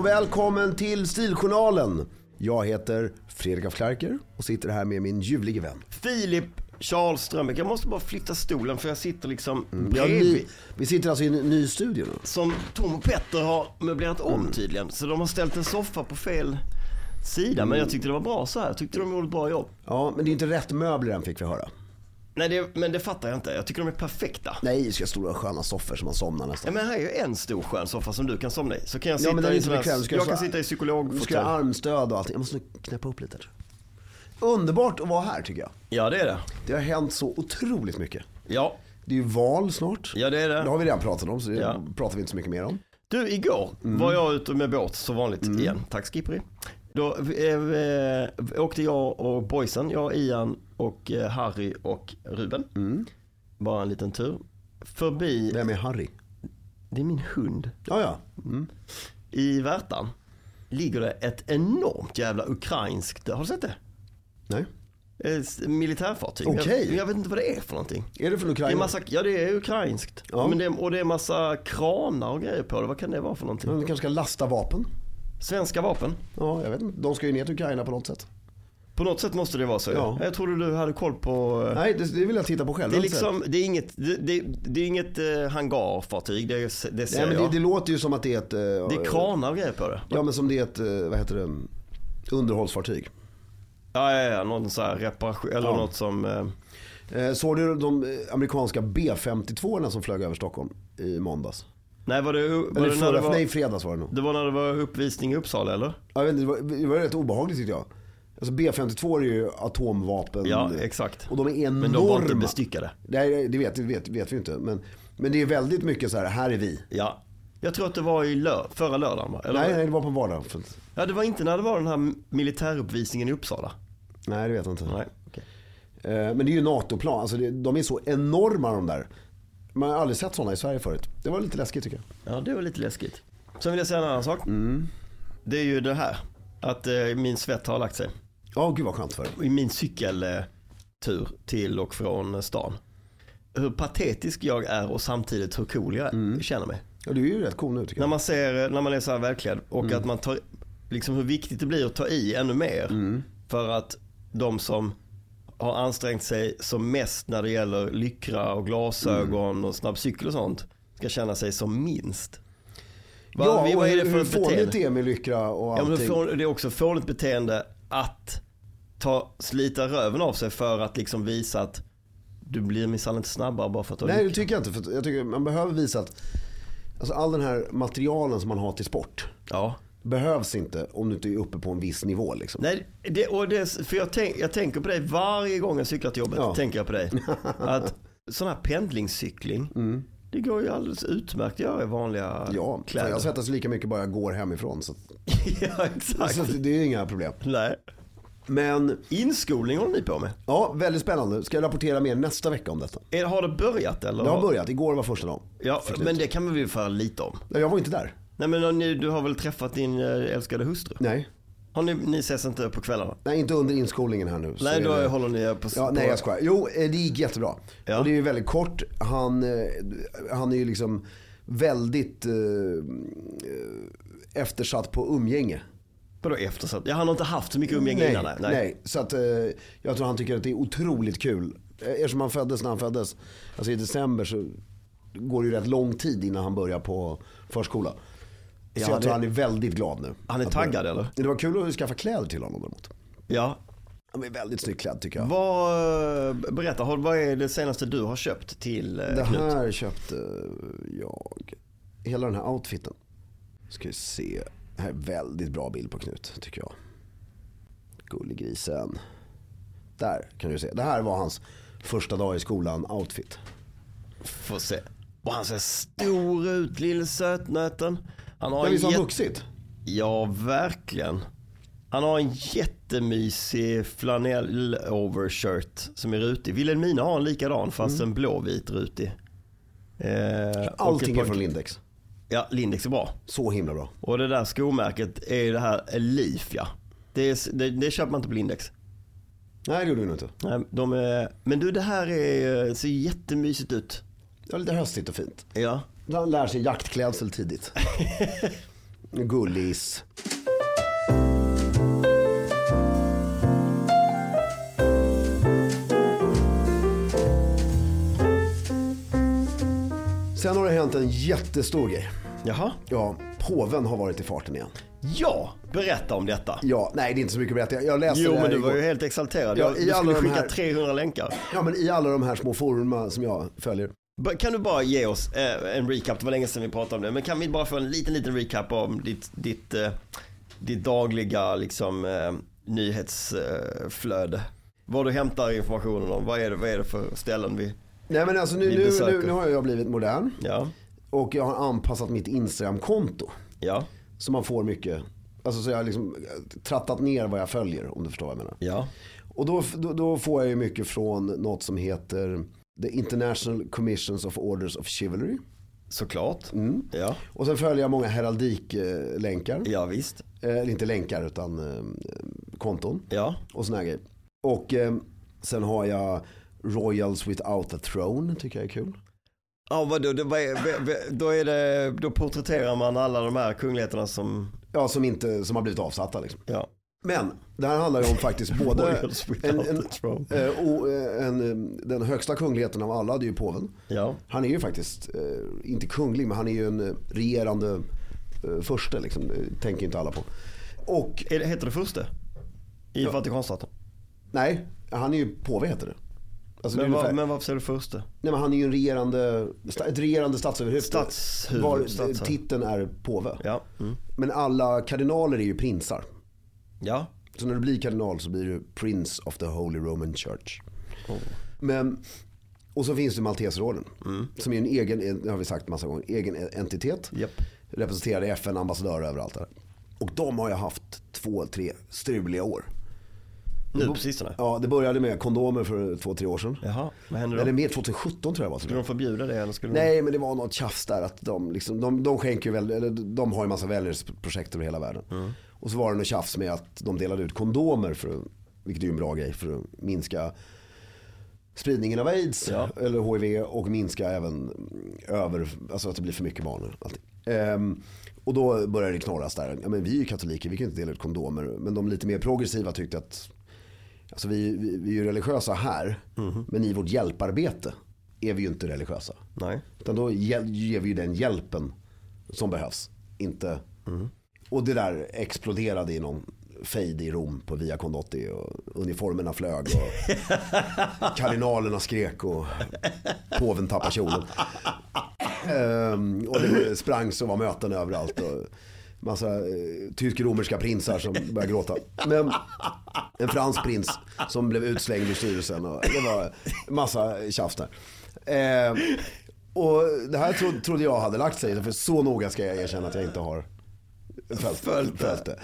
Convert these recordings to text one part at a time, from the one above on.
och välkommen till Stiljournalen. Jag heter Fredrik af Klerker och sitter här med min ljuvlige vän. Filip Charles Strömbäck. Jag måste bara flytta stolen för jag sitter liksom Ja, bredvid. ni, vi sitter alltså i en ny studio nu. Som Tom och Petter har möblerat om tydligen. Så de har ställt en soffa på fel sida. Men jag tyckte det var bra så här. Jag tyckte de gjorde ett bra jobb. Ja, men det är inte rätt möbler än fick vi höra. Nej, det, men det fattar jag inte. Jag tycker de är perfekta. Nej, det ska stora sköna soffor som man somnar Ja, nästan. men här är ju en stor skön soffa som du kan somna i. Så kan jag sitta Ja, men den är i inte bekväm. Du Jag så- kan sitta i Du ska ha armstöd och allting. Jag måste knäppa upp lite. Underbart att vara här tycker jag. Ja, det är det. Det har hänt så otroligt mycket. Ja, Det är ju val snart. ja det är Det det. har vi redan pratat om så det Ja. pratar vi inte så mycket mer om. Du, igår var jag ute med båt som vanligt igen. Tack Skippery. Då eh, eh, åkte jag och boysen, jag, Ian och eh, Harry och Ruben. Bara en liten tur. Förbi, Vem är Harry? det är min hund. Ja, ja. Mm. I Värtan ligger det ett enormt jävla ukrainskt, har du sett det? Nej. Ett militärfartyg. Okej. Jag, jag vet inte vad det är för någonting. Är det från Det är Ukraina? massa, ja det är ukrainskt. Ja. Men det, och det är massa kranar och grejer på det. Vad kan det vara för någonting? De kanske ska lasta vapen? Svenska vapen. Ja, jag vet inte. De ska ju ner till Ukraina på något sätt. På något sätt måste det vara så. Ja. Jag trodde du hade koll på... eh, Nej, det, det vill jag titta på själv. Det är liksom, det är inget, det, det, är inget eh, hangarfartyg, det, det ser Nej, men jag. det låter ju som att det är ett... eh, det är kranar och grejer på det. Ja, men som det är ett, vad heter det, underhållsfartyg. Ja, ja, ja någon så här reparation, eller Ja. något som... Såg du de amerikanska B-52 som flög över Stockholm i måndags? nej, var det, var Eller det, förra, det, var, nej, fredags var det nog. det var när det var uppvisning i Uppsala eller? Jag vet inte, det, var, det var rätt obehagligt tyckte jag. Alltså B-52 är ju atomvapen. Ja, exakt. Och de är enorma. Men de var inte bestyckade. Nej, det vet, vet, vet vi inte. Men, men det är väldigt mycket så här, här är vi. Ja. Jag tror att det var i lör, förra lördagen va? Eller? Nej, nej, det var på vardag. För- Ja, det var inte när det var den här militäruppvisningen i Uppsala. Nej, det vet jag inte. Nej, okej. Eh, Men det är ju NATO-plan, alltså de är så enorma de där. Man har aldrig sett sådana i Sverige förut. Det var lite läskigt tycker jag. Ja, det var lite läskigt. Sen vill jag säga en annan sak. Mm. Det är ju det här. Att eh, min svett har lagt sig. Ja, gud vad skönt för dig. I min cykeltur till och från stan. Hur patetisk jag är och samtidigt hur cool jag Mm. känner mig. Ja, du är ju rätt cool nu tycker När jag. man ser, när man är så här välklädd och Mm. att man tar, liksom hur viktigt det blir att ta i ännu mer. Mm. För att de som har ansträngt sig som mest när det gäller lyckra och glasögon Mm. och snabb cykel och sånt ska känna sig som minst. Vad, Ja, vad är hur, det hur för fånigt beteende? det är med lyckra och Ja, men allting. det är också fånigt beteende att ta, slita röven av sig för att liksom visa att du blir minsann inte snabbare bara för att du Nej det tycker jag inte. För jag tycker man behöver visa att alltså, all den här materialen som man har till sport Ja. behövs inte om du inte är uppe på en viss nivå. Liksom. Nej, det, och det, för jag, tänk, jag tänker på dig varje gång jag cyklar till jobbet. Ja. Tänker jag på dig. Att sån här pendlingscykling, det går ju alldeles utmärkt att göra i vanliga. Ja, kläder. jag svettas lika mycket bara jag går hemifrån. Så, ja, exakt. så det är inga problem. Nej. Men Inskolning håller ni på med. ja, väldigt spännande. Ska jag rapportera mer nästa vecka om detta? Är, har det börjat eller? Det har börjat, igår var första dagen. Ja, Fick men det kan vi väl föra lite om. Jag var inte där. Nej men ni, du har väl träffat din eh, älskade hustru? Nej. Har ni, ni ses inte på kvällarna? Nej, inte under inskolningen här nu. Nej då det- håller ni på... Ja, nej jag skojar. Jo, eh, det gick jättebra. Ja. Och det är ju väldigt kort. Han, eh, han är ju liksom väldigt eh, eh, eftersatt på umgänge. Vadå eftersatt? Ja han har inte haft så mycket umgänge nej, innan nej. nej. Så att eh, jag tror han tycker att det är otroligt kul. Eftersom han föddes när han föddes, alltså i december så går det ju rätt lång tid innan han börjar på förskola. Så Ja, jag tror han är väldigt glad nu. Han är taggad eller? Det var kul att skaffa kläder till honom däremot. Ja. Han är väldigt snyggt klädd tycker jag. Vad, berätta, har- vad är det senaste du har köpt till eh, Det Knut? här köpte jag. Hela den här outfiten. Ska vi se. Det här är väldigt bra bild på Knut tycker jag. Gullegrisen. Där kan du se. Det här var hans första dag i skolan outfit. Får se. Och han ser stor ut, lille sötnöten. Han har Ja, visst har han vuxit? Ja, verkligen. Han har en jättemysig flanell overshirt som är rutig. Wilhelmina har en likadan fast en blåvit rutig. Eh, Mm. Allting är från Lindex. Ja, Lindex är bra. Så himla bra. Och det där skomärket är ju det här Leaf ja. Det, är, det, det köper man inte på Lindex. Nej det gjorde vi nog inte. Nej, de är, men du det här är, ser jättemysigt ut. Var lite höstigt och fint. Ja. Han lär sig jaktklädsel tidigt. Gullis. Sen har det hänt en jättestor grej. Jaha. Ja, påven har varit i farten igen. Ja, berätta om detta. Ja, nej det är inte så mycket att berätta. Jag läste Jo men du var igår. ju helt exalterad. Ja, Jag, du skulle skicka här- 300 länkar. Ja, men i alla de här små forumen som jag följer. Kan du bara ge oss eh, en recap? Det var länge sedan vi pratade om det. Men kan vi bara få en liten, liten recap om ditt, ditt, eh, ditt dagliga liksom, eh, nyhetsflöde? Vad du hämtar informationen om? Vad är det, vad är det för ställen vi... Nej men alltså nu, nu, nu, nu har jag blivit modern. Ja, Och jag har anpassat mitt Instagram-konto. ja, Så man får mycket, alltså så jag har liksom trattat ner vad jag följer om du förstår vad jag menar. ja. Och då, då, då får jag ju mycket från något som heter The International Commissions of Orders of Chivalry. Såklart. Mm. Ja, Och sen följer jag många heraldiklänkar. ja visst. Eh, Eller inte länkar utan eh, konton. Ja, Och såna här grejer. Och eh, sen har jag Royals Without a Throne, tycker jag är kul. ja vadå, vad- då, är det, då porträtterar man alla de här kungligheterna som... Ja, som, inte, som har blivit avsatta liksom. Ja. Men det här handlar ju om faktiskt både en, en, eh, och, eh, en, eh, den högsta kungligheten av alla, det är ju påven. Ja, Han är ju faktiskt, inte kunglig, men han är ju en regerande förste. Liksom. Tänker inte alla på. Och är det, heter det förste? I Ja. Vatikanstaten? nej, han är ju påve heter det. Alltså, Men, ungefär- men varför säger du förste? nej, men han är ju en regerande, ett regerande statsöverhuvud. Statshuvud, Var, statshuvud. titeln är påve. Ja. Mm. Men alla kardinaler är ju prinsar. Ja. Så när du blir kardinal så blir du Prince of the Holy Roman Church. Oh. Men, och så finns det Malteserorden. Mm. Som är en egen, det har vi sagt massa gånger, egen entitet. Japp. Representerade FN, ambassadörer överallt där. Och de har ju haft två, tre struliga år. Nu på sistone? Ja, det började med kondomer för två, tre år sedan. Jaha, vad händer då? Eller mer 2017 tror jag var. Skulle de förbjuda det eller skulle Nej men det var något tjafs där att de, liksom, de, de skänker väl, eller de har ju massa välgörenhetsprojekt över hela världen. Mm. Och så var det något tjafs med att de delade ut kondomer, för, vilket är ju en bra grej för att minska spridningen av aids Ja. eller hiv och minska även över, alltså att det blir för mycket barn. Ehm, och då började det knorras där. Ja, men vi är ju katoliker, vi kan inte dela ut kondomer. Men de lite mer progressiva tyckte att Alltså vi, vi, vi är ju religiösa här, Mhm. men i vårt hjälparbete är vi ju inte religiösa. Nej. Utan då ge- ger vi ju den hjälpen som behövs. Inte... Och det där exploderade i någon fejd i Rom på Via Condotti och uniformerna flög och kardinalerna skrek och påven tappade kjolen. Ehm, och det sprang så var möten överallt. Och massa eh, tysk-romerska prinsar som började gråta. Men en fransk prins som blev utslängd ur styrelsen. Och det var massa tjafs där. Ehm, och det här tro, trodde jag hade lagt sig. För så noga ska jag erkänna att jag inte har följt, det.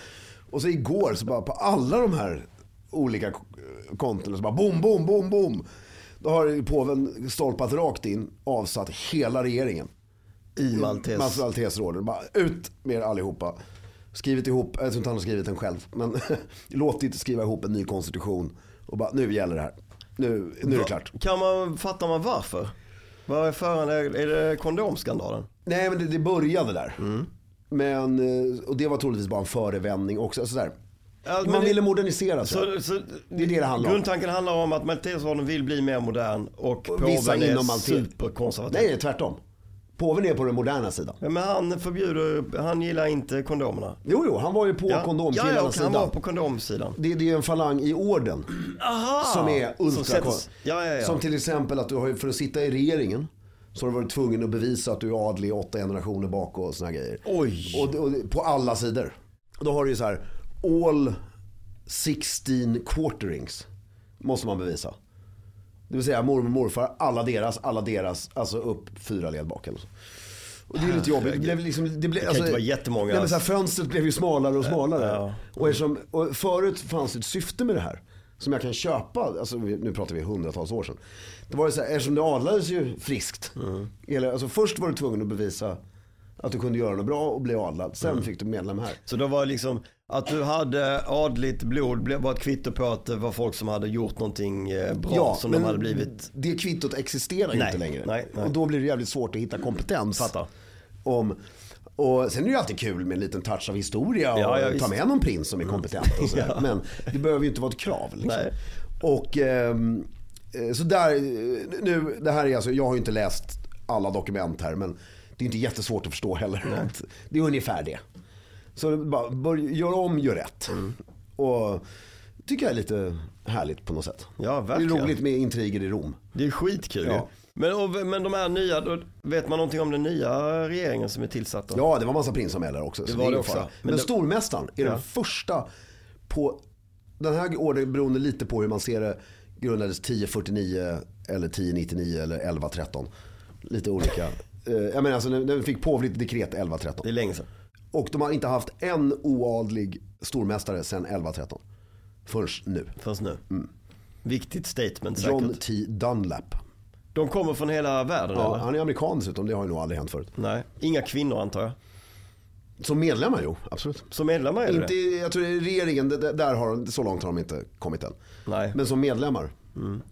Och så igår så bara på alla de här olika kontona så bara boom, boom, boom, boom. Då har påven stolpat rakt in, avsatt hela regeringen. I Maltes. Maltesrådet. Bara ut med er allihopa. Skrivit ihop, jag tror inte han har skrivit den själv. Men låtit skriva ihop en ny konstitution. Och bara nu gäller det här. Nu, nu är det klart. Kan man, fattar man varför? Vad är föran, är det kondomskandalen? Nej men det, det började där. Men, eh, och det var troligtvis bara en förevändning också. Sådär. Men Man ville modernisera sig. Så, så, Det är det det handlar om. Grundtanken handlar om att Maltesorden vill bli mer modern och påven är superkonservativ. Nej, tvärtom. Påven är på den moderna sidan. Ja, men han förbjuder, han gillar inte kondomerna. Jo, jo, han var ju på ja, kondomkillarnas ja, han sida. var på kondomsidan. Det, det är en falang i orden. Som är ultra sätts- ja, ja, ja. Som till exempel att du har, för att sitta i regeringen så har du varit tvungen att bevisa att du är adlig åtta generationer bak och såna grejer. Oj. Och, och, på alla sidor. Då har du ju så här all 16 quarterings måste man bevisa. Det vill säga mormor och morfar, alla deras, alla deras, alltså upp fyra led bak eller så. Och det är lite jobbigt. Det blev liksom, det blev, kan inte vara jättemånga. Nej, men så här, fönstret blev ju smalare och smalare. Ja. Och, eftersom, och förut fanns det ett syfte med det här. Som jag kan köpa, alltså, nu pratar vi hundratals år sedan. Det var ju så här, eftersom det adlades ju friskt. Eller, alltså, först var du tvungen att bevisa att du kunde göra något bra och bli adlad. Sen fick du medlem här. Så det var liksom att du hade adligt blod bara ett kvitto på att det var folk som hade gjort någonting eh, bra som de hade blivit. det kvittot existerar Nej, inte längre. nej, nej. Och då blir det jävligt svårt att hitta kompetens. Fattar. Om, och sen är det ju alltid kul med en liten touch av historia och Ja, ja, ta med någon prins som är kompetent. Och sådär. Ja. Men det behöver ju inte vara ett krav. Liksom. Och ehm, eh, så där, eh, nu, det här är alltså, jag har ju inte läst alla dokument här men det är inte jättesvårt att förstå heller. Det är ungefär det. Så det bara, bör, gör om, gör rätt. Mm. Och tycker jag är lite härligt på något sätt. Ja, det verkligen. är roligt med intriger i Rom. Det är skitkul Ja. men, och, men de här nya, då, vet man någonting om den nya regeringen som är tillsatt? Då? Ja, det var massa prinsanmälare också. så Det var det också. fara. Men Men, det- stormästaren är Ja. den första på, den här ordningen beroende lite på hur man ser det, grundades 1049 eller 1099 eller 1113. Lite olika. Eh, Jag menar alltså den fick påvligt dekret 1113. Det är länge sedan. Och de har inte haft en oadlig stormästare sedan 1113. Förrän nu. Först nu. Viktigt statement säkert. John T. Dunlap. De kommer från hela världen Ja, eller? han är amerikan dessutom, det har ju nog aldrig hänt förut. Nej, inga kvinnor antar jag. Som medlemmar, jo, absolut. Som medlemmar är det Inte, jag tror regeringen, där har så långt har de inte kommit än. Nej. Men som medlemmar,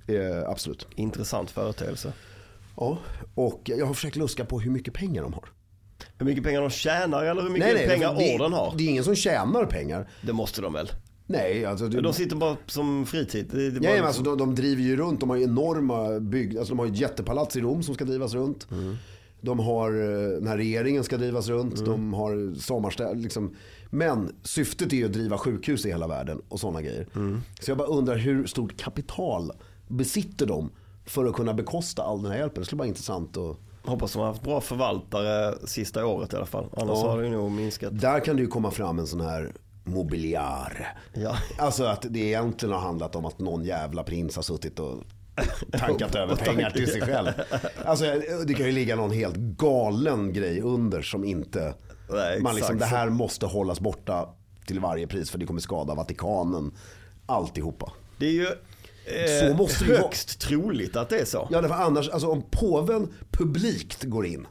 eh, absolut. Intressant företeelse. Ja, och jag har försökt luska på hur mycket pengar de har. Hur mycket pengar de tjänar eller hur mycket pengar det, orden har? det är ingen som tjänar pengar. Det måste de väl? Nej, alltså, det, De sitter bara som fritid. Det, det Ja, bara men alltså, de, de driver ju runt, de har enorma bygg, alltså de har ett jättepalats i Rom som ska drivas runt. Mm. De har, eh, den här regeringen ska drivas runt, de har sommarstäder. Liksom. Men syftet är ju att driva sjukhus i hela världen och sådana grejer. Mm. Så jag bara undrar hur stort kapital besitter de för att kunna bekosta all den här hjälpen? Det skulle vara intressant att Hoppas de har haft bra förvaltare sista året i alla fall. Annars Ja. har det nog minskat. Där kan det ju komma fram en sån här mobiliar. Ja. Alltså att det egentligen har handlat om att någon jävla prins har suttit och tankat över pengar till sig själv. Alltså det kan ju ligga någon helt galen grej under som inte, Nej, man liksom, det här måste hållas borta till varje pris för det kommer skada Vatikanen. Alltihopa. Det är ju Så eh, måste det ju högst troligt att det är så. Ja, därför annars, alltså om påven publikt går in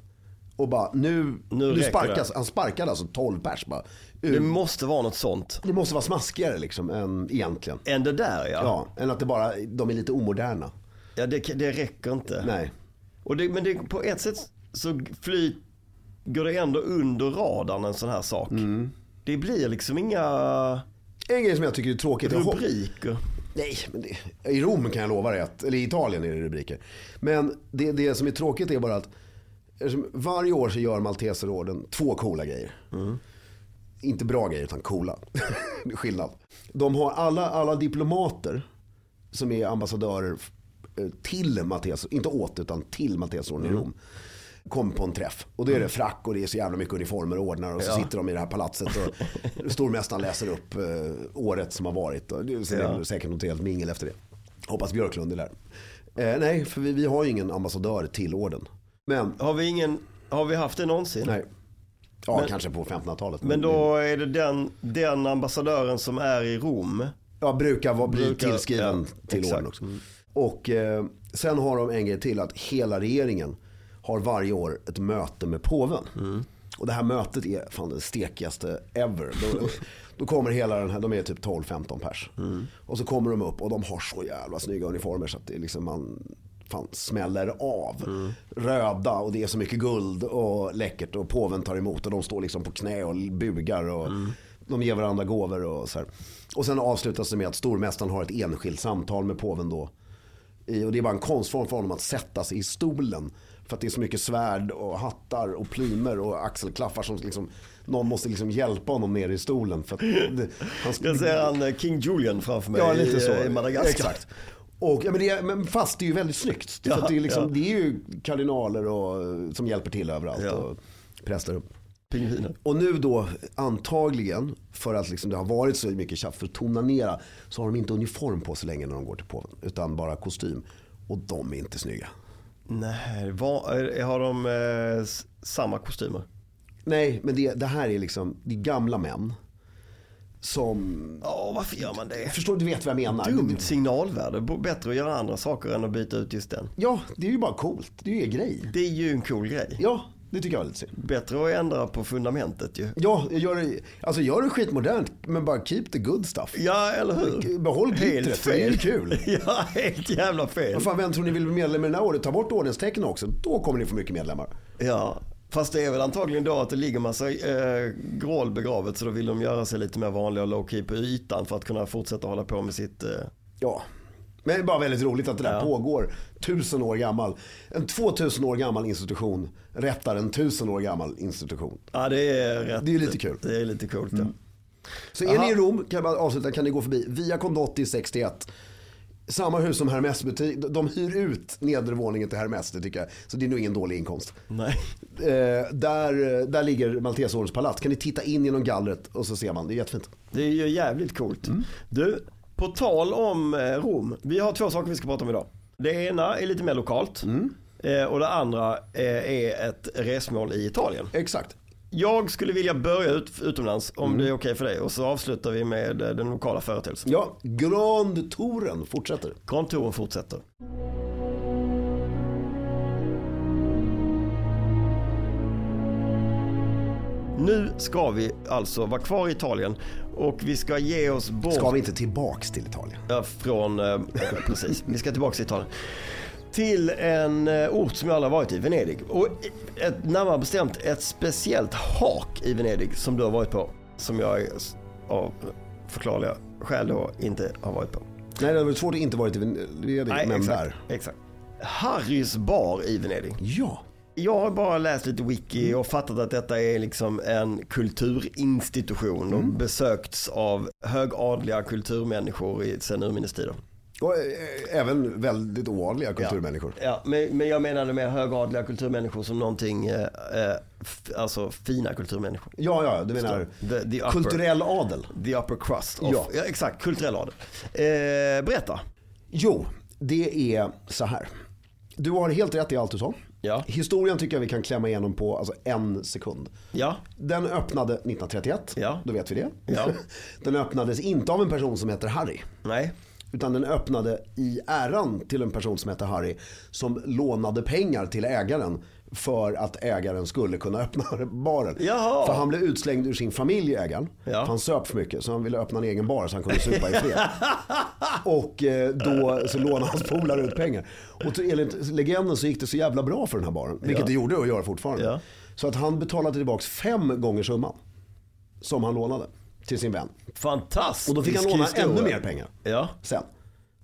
och bara nu, nu, räcker sparkas, det. han sparkade alltså 12 pers bara. Det måste vara något sånt. Det måste vara smaskigare liksom än egentligen. Än det där ja. Ja, än att det bara, de är lite omoderna. Ja, det, det räcker inte. Nej. Och det, men det, på ett sätt så flyger det ändå under radarn en sån här sak. Mm. Det blir liksom inga En grej som jag tycker är tråkigt. Rubriker. Nej, men det, i Rom kan jag lova dig att, eller i Italien är det rubriker. Men det, det som är tråkigt är bara att varje år så gör Malteserorden två coola grejer. Inte bra grejer utan coola. skillnad. De har alla, alla diplomater som är ambassadörer eh, till Maltes, inte åt utan till Malteserorden i Rom. Kom på en träff. Och då är det frack och det är så jävla mycket uniformer och ordnar. Och så sitter de i det här palatset och stormästaren läser upp eh, året som har varit. Och det är Ja. säkert något helt mingel efter det. Hoppas Björklund är där. Eh, nej, för vi, vi har ju ingen ambassadör till orden. Men, Har vi ingen, har vi haft det någonsin? nej. Ja, Men- kanske på 1500-talet. Men då är det den, den ambassadören som är i Rom. Ja, brukar vara bli Brukar- tillskriven ja, till exakt. orden också. Och eh, sen har de en grej till att hela regeringen har varje år ett möte med påven. Och det här mötet är fan det stekigaste ever. Då, då kommer hela den här, de är typ 12-15 pers. Och så kommer de upp och de har så jävla snygga uniformer så att det liksom man fan smäller av. Röda och det är så mycket guld och läckert och påven tar emot och de står liksom på knä och bugar och de ger varandra gåvor och så här. Och sen avslutas det med att stormästaren har ett enskilt samtal med påven då. Och det är bara en konstform för honom att sätta sig i stolen. För att det är så mycket svärd och hattar och plymer och axelklaffar som liksom, någon måste liksom hjälpa honom ner i stolen. För det, han, Jag ser han eh, King Julian framför mig Ja, lite så. eh, i Madagaskar. Exakt. Och, ja, men, det men fast det är ju väldigt snyggt. Ja, för det, är liksom, ja. det är ju kardinaler och, som hjälper till överallt. Ja. Och präster. Pingviner. Och nu då antagligen för att liksom det har varit så mycket tjafs för att tona nera så har de inte uniform på sig längre när de går till påven. Utan bara kostym. Och de är inte snygga. Nej, vad, har de eh, samma kostymer? Nej, men det, det här är liksom, det är gamla män. Som, Ja, varför gör man det? förstår du, vet vad jag menar. Dumt signalvärde. Bättre att göra andra saker än att byta ut just den. Ja, det är ju bara coolt. Det är ju en grej. Det är ju en cool grej. Ja, det tycker jag är lite synd. Bättre att ändra på fundamentet ju. Ja, gör det, alltså gör det skitmodernt men bara keep the good stuff. Ja, eller hur? Behåll glittret, det är kul. ja, helt jävla fel. Vad fan, vem tror ni vill bli medlem i det här året? Ta bort ordenstecken också, då kommer ni få mycket medlemmar. Ja, fast det är väl antagligen då att det ligger massa eh, grål begravet så då vill de göra sig lite mer vanliga och low key på ytan för att kunna fortsätta hålla på med sitt... Eh, Ja, men det är bara väldigt roligt att det där Ja. pågår. Tusen år gammal. En 2000 år gammal institution rättar en tusen år gammal institution. ja, det är rätt. Det är lite kul. Det är lite coolt ja. Så är Aha. ni i Rom, kan jag bara avsluta, kan ni gå förbi via Condotti 61. Samma hus som Hermes butik. De hyr ut nedervåningen till Hermes, det tycker jag. Så det är nog ingen dålig inkomst. Nej. Eh, där, där ligger Malteserordens palats. Kan ni titta in genom gallret och så ser man. Det är jättefint. Det är ju jävligt coolt. Mm. Du, på tal om eh, Rom. Vi har två saker vi ska prata om idag. Det ena är lite mer lokalt. Mm. Eh, och det andra eh, är ett resmål i Italien. Exakt. Jag skulle vilja börja ut, utomlands om Mm. det är okej för dig. Och så avslutar vi med den lokala företeelsen. Ja, Grand Touren fortsätter. Kontoren fortsätter. Nu ska vi alltså vara kvar i Italien och vi ska ge oss bort Ska vi inte tillbaks till Italien? Från, eh, precis, vi ska tillbaka till Italien. Till en eh, ort som jag aldrig varit i, Venedig. Och ett, närmare bestämt ett speciellt hak i Venedig som du har varit på. Som jag s- av förklarliga skäl då inte har varit på. Nej, det varit svårt att inte varit i Venedig, men exakt, där. exakt. Harrys bar i Venedig. Ja. Jag har bara läst lite wiki och fattat att detta är liksom en kulturinstitution och besökts av högadliga kulturmänniskor i, sen urminnes tider. Och eh, även väldigt oadliga kulturmänniskor. Ja, men, men jag menade med högadliga kulturmänniskor som någonting, eh, eh, alltså fina kulturmänniskor. Ja, ja, du menar The, the upper, kulturell adel. The upper crust. Of, Ja. ja. exakt, kulturell adel. Eh, berätta. Jo, det är så här. Du har helt rätt i allt du sa. Ja. Historien tycker jag vi kan klämma igenom på alltså, en sekund. Ja, Den öppnade 1931, Ja. då vet vi det. Ja. Den öppnades inte av en person som heter Harry. nej. Utan den öppnade i äran till en person som heter Harry. Som lånade pengar till ägaren. För att ägaren skulle kunna öppna baren. Jaha. För han blev utslängd ur sin familj ägaren. Ja. Han söp för mycket. Så han ville öppna en egen bar så han kunde supa i fred. Och eh, då så lånade hans polare ut pengar. Och enligt legenden så gick det så jävla bra för den här baren. Vilket Ja. det gjorde och gör fortfarande. Ja. Så att han betalade tillbaka fem gånger summan. Som han lånade till sin vän. Fantastisk Och då fick han låna ännu mer pengar. Ja. Sen.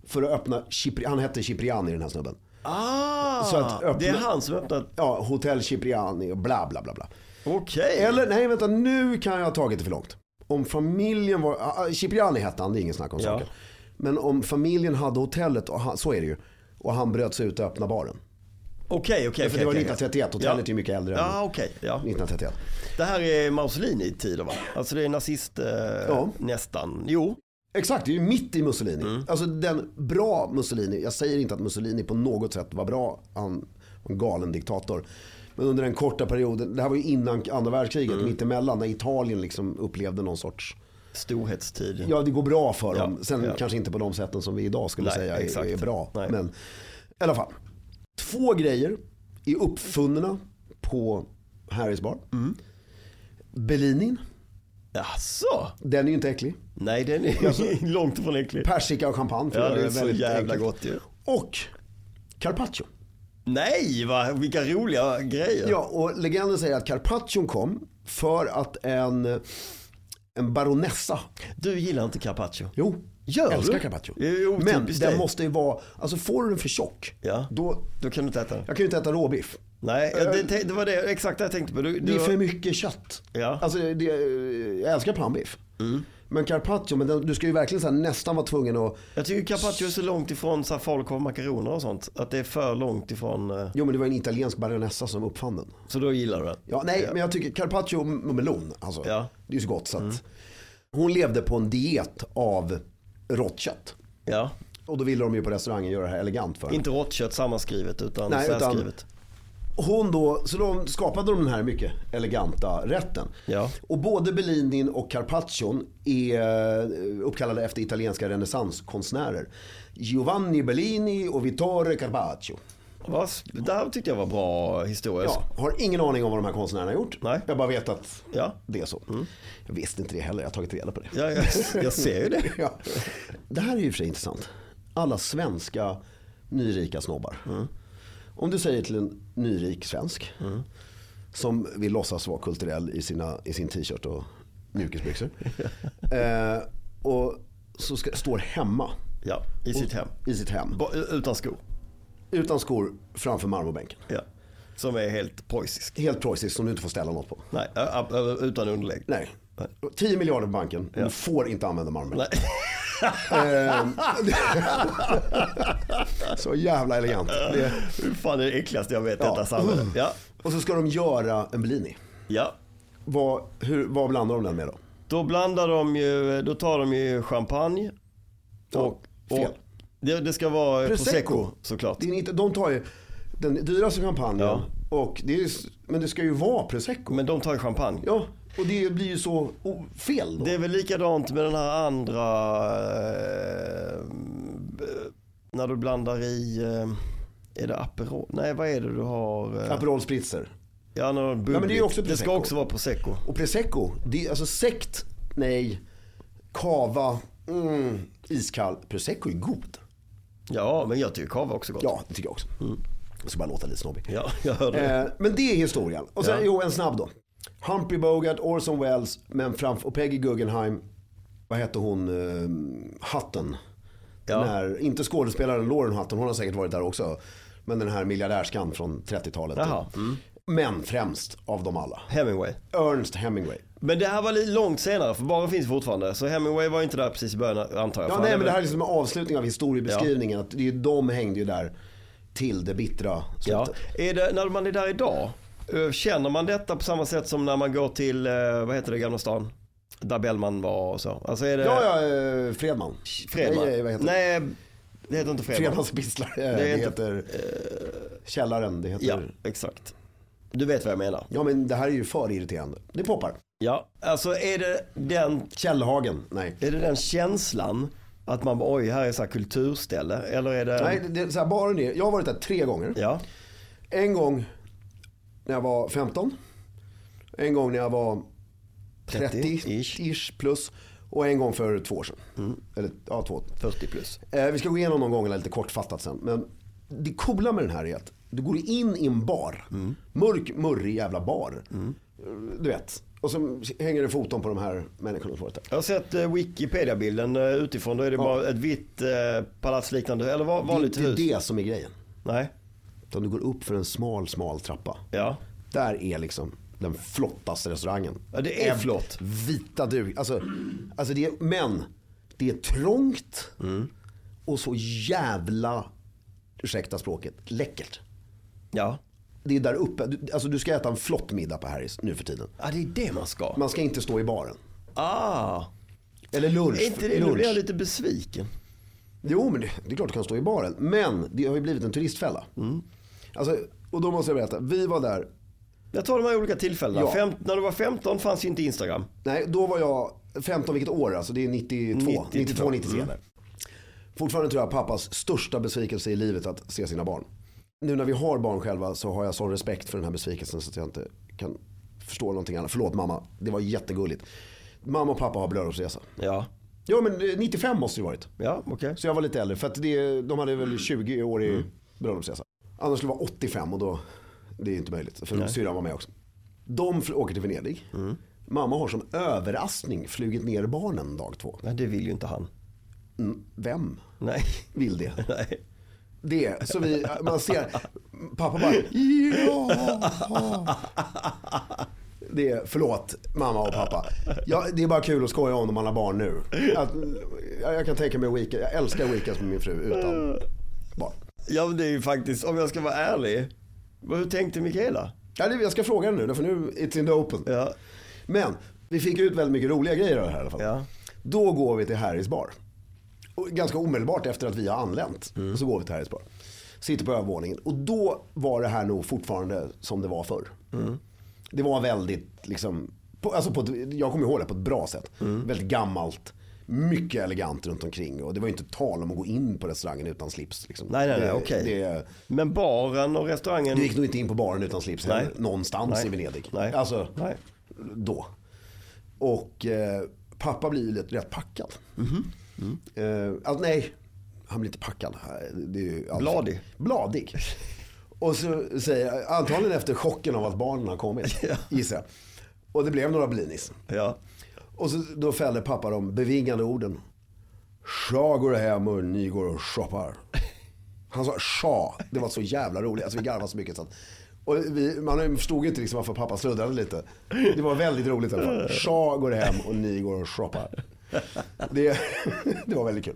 för att öppna, Cipri, han hette Cipriani den här snubben. Ah, Så att öppna- det är han som öppnat. Ja, Hotell Cipriani och bla bla bla bla. Okej. Eller nej vänta, nu kan jag ha tagit det för långt. Om familjen var, ah, ah, Cipriani hette han, det är ingen snack om Ja. saken. Men om familjen hade hotellet, och han, så är det ju. Och han bröt sig ut och öppnade baren. Okej, okej. För det var okej, 1931, okej. hotellet är ju mycket äldre än Ja, okej. Ja. 1931. Det här är Mussolini-tider va? Alltså det är nazist eh, Ja. nästan. Jo. Exakt, det är ju mitt i Mussolini. Mm. Alltså den bra Mussolini, jag säger inte att Mussolini på något sätt var bra, han var en galen diktator. Men under den korta perioden, det här var ju innan andra världskriget, Mm. mittemellan när Italien liksom upplevde någon sorts, Storhetstid. ja det går bra för Ja, dem. Sen ja. kanske inte på de sätten som vi idag skulle Nej, säga är, exakt. är bra. Nej. Men i alla fall, två grejer är uppfunna på Harrys bar. Mm. Bellinin, Jaså? den är ju inte äcklig. Nej, den är långt ifrån äcklig. Persika och champagne för Ja, det är så jävla enkelt. gott ju. Och carpaccio. Nej, va? vilka roliga grejer. Ja, och legenden säger att carpaccion kom för att en, en baronessa, Du gillar inte carpaccio? jo, Gör älskar du? carpaccio. Men den dig. måste ju vara, alltså får du den för tjock, Ja. då, Då kan du inte äta den. jag kan ju inte äta råbiff. Nej, det, det, det var det, exakt det jag tänkte på. Du, Det är du, för mycket kött. Ja. Alltså, det, jag älskar pannbiff. Men carpaccio, men den, du ska ju verkligen så här, nästan vara tvungen att, jag tycker carpaccio är så långt ifrån så här falukorv och makaroner och sånt. Att det är för långt ifrån. eh, jo men det var en italiensk baronessa som uppfann den. Så då gillar du den? Ja, nej, men jag tycker carpaccio och melon, alltså, Ja. det är ju så gott så att. Hon levde på en diet av rått kött. Ja. Och då ville de ju på restaurangen göra det här elegant för henne. Inte råttkött sammanskrivet utan Nej, utan- särskrivet. Hon då, så då skapade de den här mycket eleganta rätten. Ja. Och både Bellinin och Carpaccion är eh, uppkallade efter italienska renässanskonstnärer. Giovanni Bellini och Vittore Carpaccio. Vad- Det här tyckte jag var bra historia. Ja, har ingen aning om vad de här konstnärerna har gjort. Nej. Jag bara vet att Ja. det är så. Jag visste inte det heller, jag har tagit reda på det. Ja, jag, jag ser ju det. Ja. Det här är ju för sig intressant. Alla svenska nyrika snobbar. Om du säger till en nyrik svensk som vill låtsas vara kulturell i, sina, i sin t-shirt och mjukisbyxor. eh, och så ska, står hemma Ja, i sitt hem. i sitt hem. Ba- Utan skor. Utan skor framför marmorbänken. Ja. Som är helt preussisk. Helt preussiskt som du inte får ställa något på. Nej, utan underlägg. Nej. 10 miljarder på banken, Ja. du får inte använda marmorbänken. Ehm, så jävla elegant. Det, Hur fan är det äckligaste jag vet Ja. detta samhälle? Ja. och så ska de göra en Bellini. ja. Vad, hur, vad blandar de den med då? Då blandar de ju, då tar de ju champagne. Ja, Och, fel. och det, det ska vara prosecco, Prosecco. såklart. Det är inte, de tar ju den dyraste champagnen. Ja. Och det är, men det ska ju vara prosecco. Men de tar ju champagne. Ja, och det blir ju så fel då. Det är väl likadant med den här andra, eh, när du blandar i, eh, är det Aperol? Nej vad är det du har? eh, Aperol spritzer. Ja, du har men det är också Det ska prosecco. också vara prosecco. Och prosecco, det är alltså sekt, nej, kava, mm, iskall. Prosecco är god. Ja, men jag tycker kava också gott. Ja, det tycker jag också. Jag ska bara låta lite snobbig. Ja, jag hör det. Eh, men det är historien. Och sen, Ja. jo, en snabb då. Humphrey Bogart, Orson Welles men framför, och Peggy Guggenheim. Vad hette hon? Eh, Hutton. Ja. Den här, inte skådespelaren Lauren Hutton, hon har säkert varit där också. Men den här miljardärskan från 30-talet. Jaha, mm. Men främst av dem alla. Hemingway. Ernst Hemingway. Men det här var lite långt senare, för baren finns fortfarande. Så Hemingway var inte där precis i början antar jag. Ja, nej, men det är här är liksom en avslutning av historiebeskrivningen. Att det är, de hängde ju där till det bittra Ja. slutet. Är det, när man är där idag, känner man detta på samma sätt som när man går till, eh, vad heter det, Gamla stan? Där Bellman var och så. Alltså är det Ja, ja, eh, Fredman. Fredman? Nej, vad heter det? Nej, det heter inte Fredman. Fredmans pistlar. Det, det heter Källaren. Det heter... Ja, exakt. Du vet vad jag menar. Ja men det här är ju för irriterande. Det poppar. Ja, alltså är det den, Källhagen, nej. är det den känslan att man bara, oj, här är så här kulturställe? Eller är det... Nej, det, det, är så här, baren är, jag har varit där tre gånger. Ja, En gång när jag var 15. En gång när jag var 30 30-ish. ish plus. Och en gång för två år sedan. Mm. Eller ja, två. 40 plus. Eh, vi ska gå igenom de gångerna lite kortfattat sen. Men det coola med den här är att du går in i en bar. Mm. Mörk, murrig jävla bar. Du vet. Och så hänger det foton på de här människorna som varit där. Jag har sett eh, Wikipedia-bilden eh, utifrån. Då är det bara ett vitt eh, palatsliknande, eller va- Det är vanligt inte hus. det som är grejen. Nej. Utan du går upp för en smal, smal trappa. Ja. Där är liksom den flottaste restaurangen. Ja, det är flott. Vita duk. Alltså, alltså det är, men det är trångt Mm. och så jävla, ursäkta språket, läckert. Ja. Det är där uppe. Du, alltså du ska äta en flott middag på Harrys nu för tiden. Ja, det är det man ska. Man ska inte stå i baren. Ah. Eller lunch. Är inte det, nu lunch. blir jag lite besviken. Jo, men det, det är klart du kan stå i baren. Men det har ju blivit en turistfälla. Mm. Alltså, och då måste jag berätta. Vi var där. Jag tar de här olika tillfällena. Ja. Fem, när du var 15 fanns ju inte Instagram. Nej, då var jag 15, vilket år? Alltså det är 92, 92, 92, 93 mm. Fortfarande tror jag pappas största besvikelse i livet att se sina barn. Nu när vi har barn själva så har jag sån respekt för den här besvikelsen så att jag inte kan förstå någonting annat. Förlåt mamma, det var jättegulligt. Mamma och pappa har bröllopsresa. Ja. Ja men eh, 95 måste det varit. Ja, okej. Så jag var lite äldre för att det, de hade väl 20 år i Mm. bröllopsresa. Annars skulle det vara 85 och då, det är inte möjligt. För syrran var med också. De åker till Venedig. Mm. Mamma har som överraskning flugit ner barnen dag två. Nej, det vill ju inte han. Mm, Vem Nej. vill det? Nej. Det, så vi, man ser, pappa bara, ja. Det är, förlåt mamma och pappa. Ja, det är bara kul att skoja om när man har barn nu. Att, jag, jag kan tänka mig weekend, jag älskar weekends med min fru utan barn. Ja, men det är ju faktiskt, om jag ska vara ärlig. Hur tänkte Mikaela? Ja, jag ska fråga henne nu, för nu it's in the open. Ja. Men vi fick ut väldigt mycket roliga grejer av det här i alla fall. Ja. Då går vi till Harrys bar. Och ganska omedelbart efter att vi har anlänt Mm. så går vi till Harrys bar. Sitter på övervåningen. Och då var det här nog fortfarande som det var förr. Mm. Det var väldigt, liksom, på, alltså på ett, jag kommer ihåg det på ett bra sätt. Mm. Väldigt gammalt. Mycket elegant runt omkring. Och det var ju inte tal om att gå in på restaurangen utan slips. Liksom. Nej, nej, nej, okej. det- Men baren och restaurangen? Du gick nog inte in på baren utan slips Nej. heller, någonstans Nej. i Venedig. Nej. Alltså, Nej. då. Och eh, pappa blir ju rätt, rätt packad. Mhm. Eh, alltså, nej, han blir inte packad. Det är ju alltid- Bladig. Bladig. Och så säger jag, antagligen efter chocken av att barnen har kommit, gissar jag. Och det blev några blinis. Ja. Och så, då fällde pappa de bevingade orden. Sja går hem och ni går och shoppar. Han sa sja, det var så jävla roligt. Alltså vi garvade så mycket. Så att, och vi, man förstod inte liksom varför pappa sluddrade lite. Det var väldigt roligt i alla fall. Sja går hem och ni går och shoppar. Det, det var väldigt kul.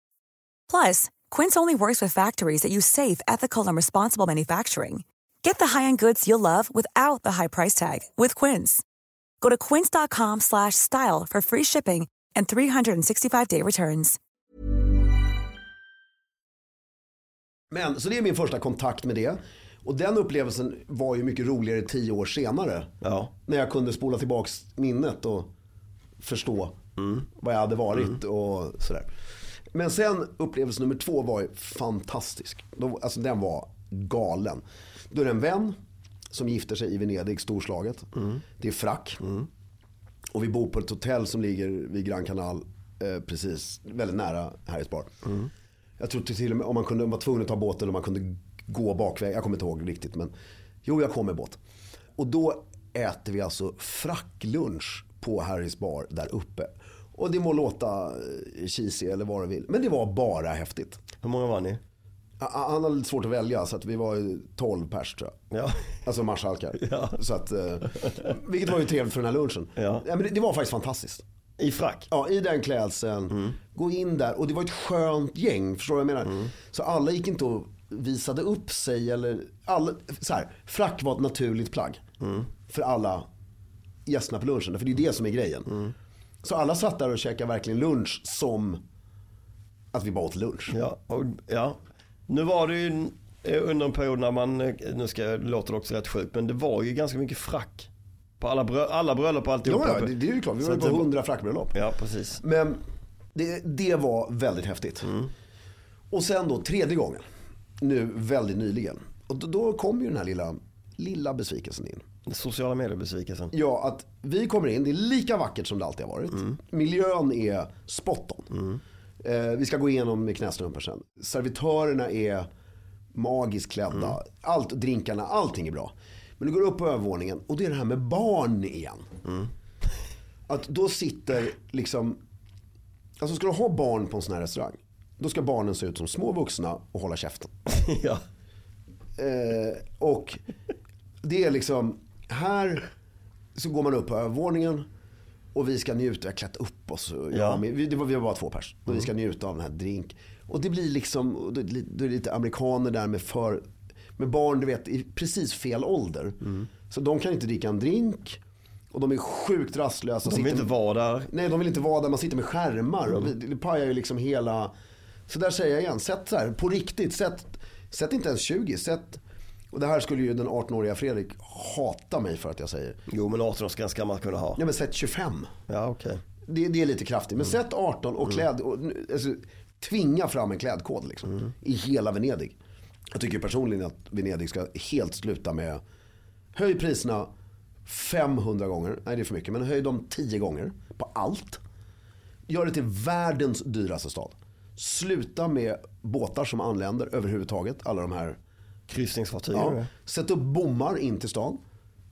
Plus, Quince only works with factories that use safe, ethical, and responsible manufacturing. Get the high-end goods you'll love without the high price tag with Quince. Go to quince.com slash style for free shipping and 365-day returns. Men, så det är min första kontakt med det. Och den upplevelsen var ju mycket roligare tio år senare. Ja. När jag kunde spola tillbaks minnet och förstå vad jag hade varit och sådär. Men sen upplevelse nummer två var ju fantastisk. Då, alltså den var galen. Då är det en vän som gifter sig i Venedig, storslaget. Det är frack. Och vi bor på ett hotell som ligger vid Gran Canal, eh, precis, väldigt nära Harrys bar. Jag tror till och med om man kunde, om man var tvungen att ta båten eller om man kunde gå bakväg. Jag kommer inte ihåg riktigt men jo jag kom med båt. Och då äter vi alltså fracklunch på Harrys bar där uppe. Och det må låta eh, cheesy eller vad det vill. Men det var bara häftigt. Hur många var ni? Han hade lite svårt att välja så att vi var ju 12 pers tror jag. Ja. Alltså marskalkar. Ja. Så att, eh, vilket var ju trevligt för den här lunchen. Ja. men det, det var faktiskt fantastiskt. I frack? Ja, i den klädseln. Gå in där. Och det var ett skönt gäng. Förstår du vad jag menar? Så alla gick inte och visade upp sig eller, all, så här, frack var ett naturligt plagg. För alla gästerna på lunchen, för det är det som är grejen. Så alla satt där och käkade verkligen lunch som att vi bara åt lunch. Ja, och, ja. Nu var det ju eh, under en period när man, eh, nu ska jag, låter det också rätt sjukt, men det var ju ganska mycket frack. På alla, brö, alla bröllop och alltihopa. Ja, ja det, det är ju klart, vi var att på hundra frackbröllop. Ja, precis. Men det, det var väldigt häftigt. Och sen då tredje gången, nu väldigt nyligen. Och då, då kom ju den här lilla, lilla besvikelsen in. Sociala medier-besvikelsen. Ja, att vi kommer in, det är lika vackert som det alltid har varit. Miljön är spot on. Eh, vi ska gå igenom med knästrumpor sen. Servitörerna är magiskt klädda. Allt, drinkarna, allting är bra. Men du går upp på övervåningen och det är det här med barn igen. Att då sitter liksom, alltså ska du ha barn på en sån här restaurang. Då ska barnen se ut som små vuxna och hålla käften. ja. Eh, och det är liksom, här så går man upp på övervåningen och vi ska njuta, har klätt upp oss. Ja. jag, med- vi, det var, vi var bara två pers. Och vi ska njuta av den här drink. Och det blir liksom, det, är lite amerikaner där med, för, med barn du vet, i precis fel ålder. Så de kan inte dricka en drink. Och de är sjukt rastlösa. De vill Sitter- inte vara där. Nej, de vill inte vara där. Man sitter med skärmar. Och vi- det pajar ju liksom hela... Så där säger jag igen. Sätt så här, på riktigt. Sätt, sätt inte ens 20. Sätt... Och det här skulle ju den 18-åriga Fredrik hata mig för att jag säger. Jo, men 18 års ska man kunna ha. Nej men sätt 25. Ja, okej. Det, det är lite kraftigt. Men sätt 18 och kläd... Och, alltså, tvinga fram en klädkod liksom. I hela Venedig. Jag tycker personligen att Venedig ska helt sluta med... Höj priserna 500 gånger. Nej det är för mycket. Men höj dem 10 gånger på allt. Gör det till världens dyraste stad. Sluta med båtar som anländer överhuvudtaget. Alla de här. Kryssningsfartyg. Ja. Sätt upp bommar in till stan.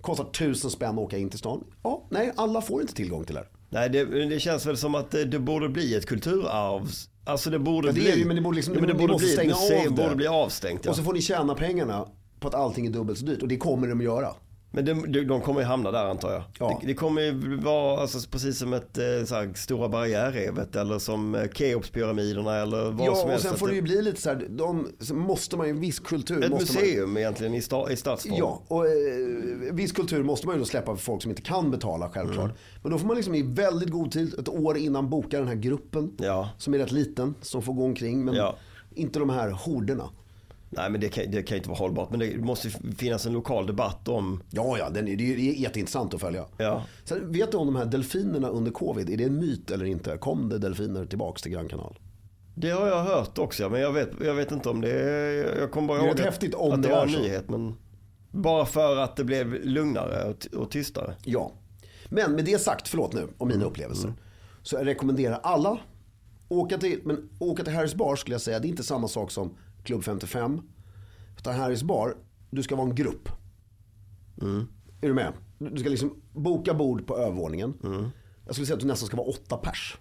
Kostar tusen spänn att åka in till stan. Ja, nej, alla får inte tillgång till det. Nej, det, det känns väl som att det, det borde bli ett kulturarv. Alltså det borde Ja, det bli... ju, men det borde liksom- ja, men det borde bli stänga av det. borde bli avstängt. Ja. Och så får ni tjäna pengarna på att allting är dubbelt så dyrt. Och det kommer de att göra. Men de, de, kommer ju hamna där antar jag. Ja. Det, det kommer ju vara alltså, precis som ett eh, så här, Stora barriärrevet eller som eh, Keopspyramiderna eller vad ja, som och helst. sen Att får det ju bli lite så här, de, så måste man ju, en viss kultur Ett museum egentligen i, sta, i stadsform. Man, ja, och eh, viss kultur måste man ju då släppa för folk som inte kan betala självklart. Mm. Men då får man liksom i väldigt god tid, ett år innan boka den här gruppen. Ja. Som är rätt liten, som får gå omkring. Men Ja. inte de här horderna. Nej men det kan, det kan inte vara hållbart. Men det måste finnas en lokal debatt om... Ja, ja, den är, det är jätteintressant att följa. Ja. Sen, vet du om de här delfinerna under covid, är det en myt eller inte? Kom det delfiner tillbaks till Gran Kanal? Det har jag hört också men jag vet, jag vet inte om det är... Jag kommer bara ihåg att, om att det det var en nyhet. Men bara för att det blev lugnare och, och tystare. Ja. Men med det sagt, förlåt nu om mina upplevelser. Så jag rekommenderar alla, åka till, men åka till Harrys bar skulle jag säga, det är inte samma sak som Klubb 55. Utan Harrys bar, du ska vara en grupp. Är du med? Du ska liksom boka bord på övervåningen. Jag skulle säga att du nästan ska vara åtta pers.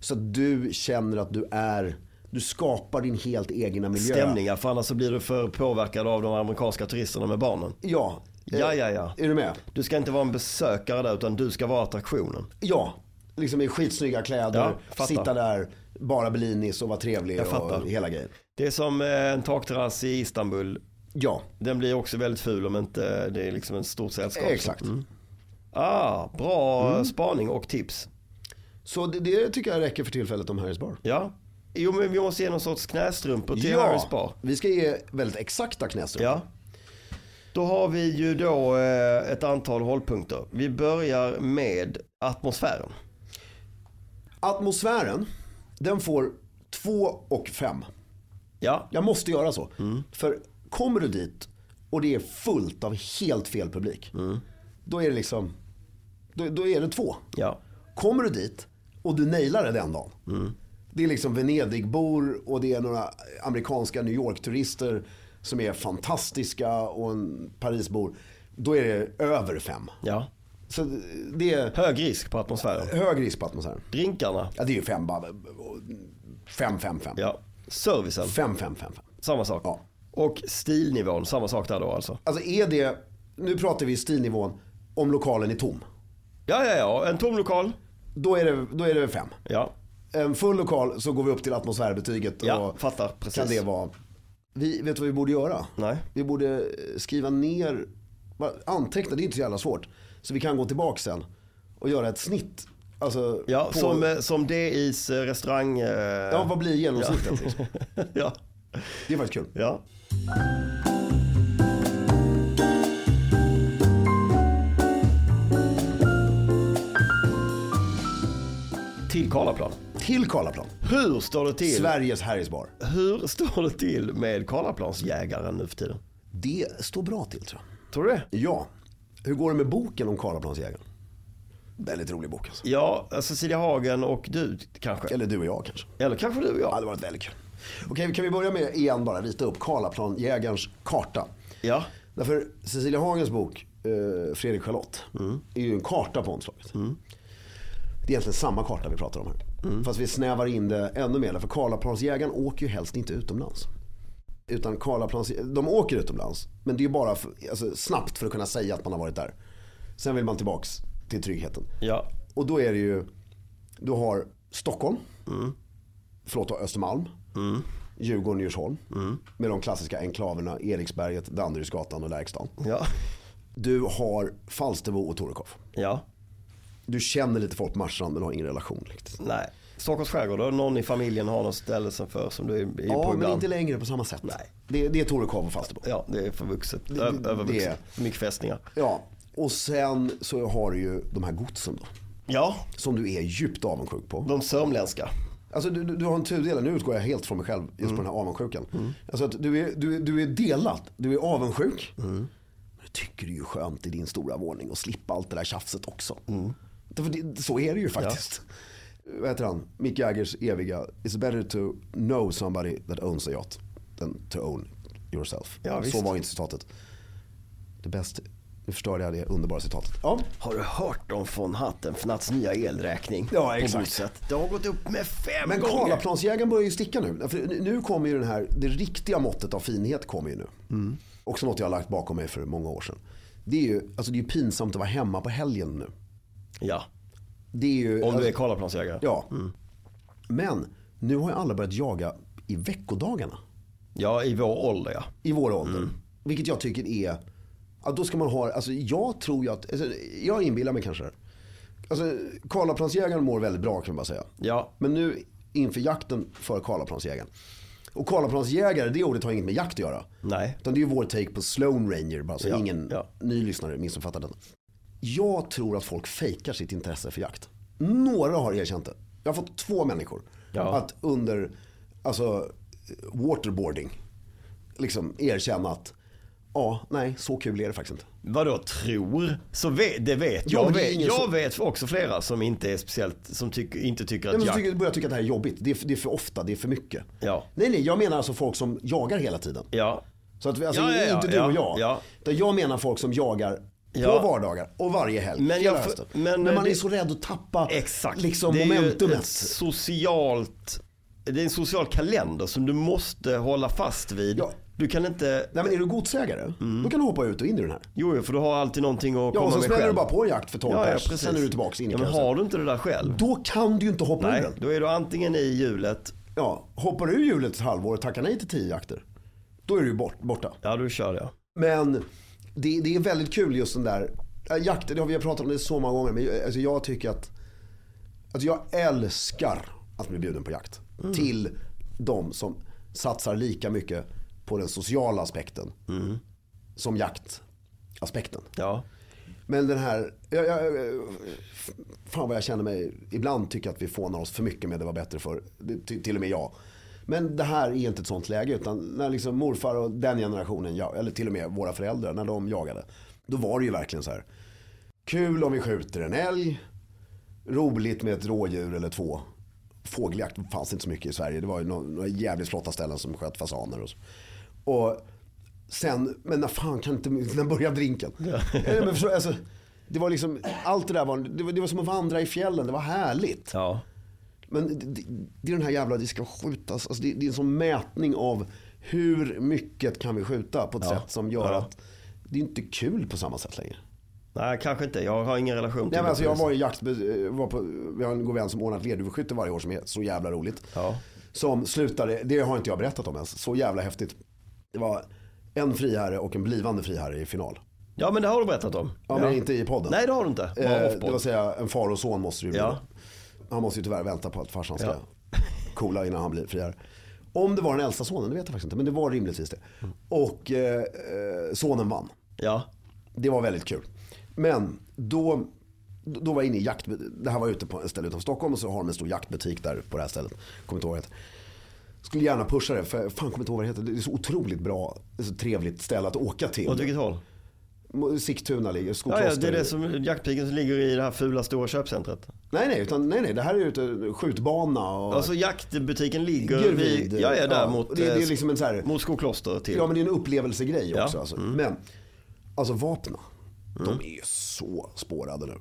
Så att du känner att du är, du skapar din helt egna miljö. Stämningar för annars så blir du för påverkad av de amerikanska turisterna med barnen. Ja. Ja, ja, ja. Är du med? Du ska inte vara en besökare där utan du ska vara attraktionen. Ja, liksom i skitsnygga kläder, Ja, sitta där, bara Bellinis och vara trevlig och hela grejen. Det är som eh, en takterrass i Istanbul. Ja, Den blir också väldigt ful om inte det är liksom en stort sällskap. exakt. Mm. Ah, bra Mm. spaning och tips. Så det, det tycker jag räcker för tillfället om Harrys bar. Ja. Jo men vi måste ge någon sorts knästrumpor till Harrys bar. vi ska ge väldigt exakta knästrumpor. Ja. Då har vi ju då eh, ett antal hållpunkter. Vi börjar med atmosfären. Atmosfären, den får två och fem. Ja, Jag måste göra så. Mm. För kommer du dit och det är fullt av helt fel publik. Mm. Då är det liksom, då, då är det två. ja. Kommer du dit och du nailar det den dagen. Det är liksom Venedigbor och det är några amerikanska New York-turister som är fantastiska och en Parisbor. Då är det över fem. ja. Så det är Hög risk på atmosfären. hög risk på atmosfären. Drinkarna. Ja, det är ju fem bara. Fem, fem, fem. Ja. Servicen. Fem, fem, fem, fem. Samma sak. Ja. Och stilnivån, samma sak där då alltså. Alltså är det, nu pratar vi stilnivån om lokalen är tom. Ja, ja, ja. En tom lokal. Då är det, då är det fem. Ja, En full lokal så går vi upp till atmosfärbetyget. ja och fattar. Precis. kan det vara Vi, vet du vad vi borde göra? Nej. Vi borde skriva ner, anteckna, det är inte så jävla svårt. Så vi kan gå tillbaka sen och göra ett snitt. Alltså, Ja, på, som, eh, som DIs eh, restaurang... eh, ja, vad blir genomsnittet? Liksom? ja. Det är faktiskt kul. ja. Till Karlaplan. Till Karlaplan. Hur står det till? Sveriges Harrisbar. Hur står det till med Karlaplansjägaren nu för tiden? Det står bra till tror jag. Tror du det? Ja. Hur går det med boken om Karlaplansjägaren? Väldigt rolig bok alltså. Ja, Cecilia Hagen och du kanske. Eller du och jag kanske. Eller kanske du och Ja, det jag. hade varit väldigt kul. Okej, kan vi börja med igen bara rita upp Karlaplanjägarens karta. Ja. Därför Cecilia Hagens bok, eh, Fredrik Charlotte, är ju en karta på omslaget. Det är egentligen samma karta vi pratar om här. Fast vi snävar in det ännu mer. För Karlaplansjägaren åker ju helst inte utomlands. Utan Karlaplans, de åker utomlands. Men det är ju bara för, alltså, snabbt för att kunna säga att man har varit där. Sen vill man tillbaks till tryggheten. Ja. Och då är det ju, du har Stockholm, förlåt då, Östermalm, Djurgården, Djursholm. Med de klassiska enklaverna Eriksberget, Danderydsgatan och Lärkstan. Ja. Du har Falsterbo och Torekov. Ja. Du känner lite folk på Marstrand men har ingen relation riktigt. Nej. Stockholms skärgård, någon i familjen har något ställe som för som du är, är på Ja, men inte längre på samma sätt. Nej. Det, det är Torekov och Falsterbo. Ja, det är för vuxet. det- det Övervuxet. För mycket fästningar. Ja, och sen så har du ju de här godsen då. Ja, Som du är djupt avundsjuk på. de sörmländska. Alltså du, du du har en tudelare, nu utgår jag helt från mig själv just på den här avundsjukan. Alltså att du är, du, du är delad, du är avundsjuk. Men du tycker det är ju skönt i din stora våning att slippa allt det där tjafset också. Därför det, så är det ju faktiskt. Vad heter han? Mick Jaggers eviga It's better to know somebody that owns a yacht than to own yourself. Ja, så var inte citatet. Det bästa, nu förstörde jag det underbara citatet. Ja, Har du hört om von Hattenfnatts nya elräkning? Ja, exakt. Det har gått upp med fem Men gånger. Karlaplansjägaren börjar ju sticka nu. För nu kommer ju den här, det riktiga måttet av finhet kommer ju nu. Också något jag har lagt bakom mig för många år sedan. Det är ju, alltså det är pinsamt att vara hemma på helgen nu. Ja, Det är ju, om du alltså, är Karlaplansjägare. Ja. Men nu har ju alla börjat jaga i veckodagarna. Ja, i vår ålder ja. I vår ålder. Vilket jag tycker är, ja, då ska man ha, alltså jag tror ju att, alltså, jag inbillar mig kanske. Alltså Karlaplansjägaren mår väldigt bra kan man bara säga. Ja, Men nu inför jakten för Karlaplansjägaren. Och Karlaplansjägare, det ordet har inget med jakt att göra. nej. Utan det är ju vår take på Sloan Ranger, bara så Ja, ingen ja. ny lyssnare missuppfattar den. Jag tror att folk fejkar sitt intresse för jakt. Några har erkänt det. Jag har fått två människor Ja. att under alltså, waterboarding liksom erkänna att ja, nej, så kul är det faktiskt inte. Vadå tror? Så vet, det vet Ja, jag. men det vet, jag som- vet också flera som inte är speciellt, som tycker, inte tycker Nej, att så jakt... tycker, börjar tycka att det här är jobbigt. Det är, för- det är för ofta, det är för mycket. Ja. Nej, nej, jag menar alltså folk som jagar hela tiden. Ja, Så att alltså, Ja, ja, ja, inte du ja, och jag. ja. Utan jag menar folk som jagar Ja. på vardagar och varje helg. Men jag- men, men man det- är så rädd att tappa exakt. liksom det är ju momentumet. ett socialt, det är en social kalender som du måste hålla fast vid. Ja. Du kan inte, Nej men är du godsägare, då kan du hoppa ut och in i den här. jo jo, för du har alltid någonting att Ja komma och så med smäller själv. du bara på en jakt för 12 ja, ja, pers, sen är du tillbaka in i ja, men har du inte det där själv? Då kan du ju inte hoppa ur Nej, den. då är du antingen i hjulet, Ja, hoppar du ur hjulet ett halvår och tackar nej till 10 jakter, då är du ju bort, borta. ja du kör det. Men det, det är väldigt kul just den där, äh, jakten, det har vi pratat om det så många gånger, men jag- alltså jag tycker att, alltså jag älskar att bli bjuden på jakt. Till de som satsar lika mycket på den sociala aspekten som jaktaspekten. Ja. Men den här, jag, jag, fan vad jag känner mig, ibland tycker jag att vi fånar oss för mycket med det var bättre för till och med jag. Men det här är inte ett sånt läge utan när liksom morfar och den generationen, ja, eller till och med våra föräldrar, när de jagade. Då var det ju verkligen så här, kul om vi skjuter en älg, roligt med ett rådjur eller två. Fågeljakt fanns inte så mycket i Sverige, det var ju några, jävligt flotta ställen som sköt fasaner och så. Och sen, men när fan kan inte, när börjar drinken? Ja. men förstår, alltså, det var liksom, allt det där var, det var, det var som att vandra i fjällen, det var härligt. Ja. Men det, det, är den här jävla, det ska skjutas, alltså det, det är en sån mätning av hur mycket kan vi skjuta på ett Ja. sätt som gör Ja. att det är inte kul på samma sätt längre. Nej kanske inte, jag har ingen relation till Nej, men alltså, jag var i jakt, var på, vi har en god vän som ordnar ett lerduveskytte varje år som är så jävla roligt. Ja. Som slutade, det har inte jag berättat om ens, så jävla häftigt. Det var en friherre och en blivande friherre i final. Ja men det har du berättat om. Ja, men inte i podden. Nej det har du inte. Eh, det vill säga en far och son måste det ju Ja. Han måste ju tyvärr vänta på att farsan ska Ja. coola innan han blir friare. Om det var den äldsta sonen, det vet jag faktiskt inte. Men det var rimligtvis det. Och eh, sonen vann. Ja. Det var väldigt kul. Men då, då var jag inne i jakt. Det här var ute på en ställe utanför Stockholm och så har de en stor jaktbutik där på det här stället. Kommer inte ihåg det. Skulle gärna pusha det, för fan kommer inte ihåg vad det heter. Det är så otroligt bra, så trevligt ställe att åka till. Åt vilket håll? Sigtuna ligger, Ja, Skokloster. ja, det är det som jaktpiken som ligger i det här fula stora köpcentret. Nej, nej, utan, nej, nej, det här är ju ute, skjutbana och... Alltså jaktbutiken ligger vid, vid, ja, ja, där ja, mot, det- det är eh, liksom en så här- mot Skokloster till. Ja, men det är en upplevelsegrej Ja, också. Alltså. Men, alltså vapna, de är ju så spårade nu.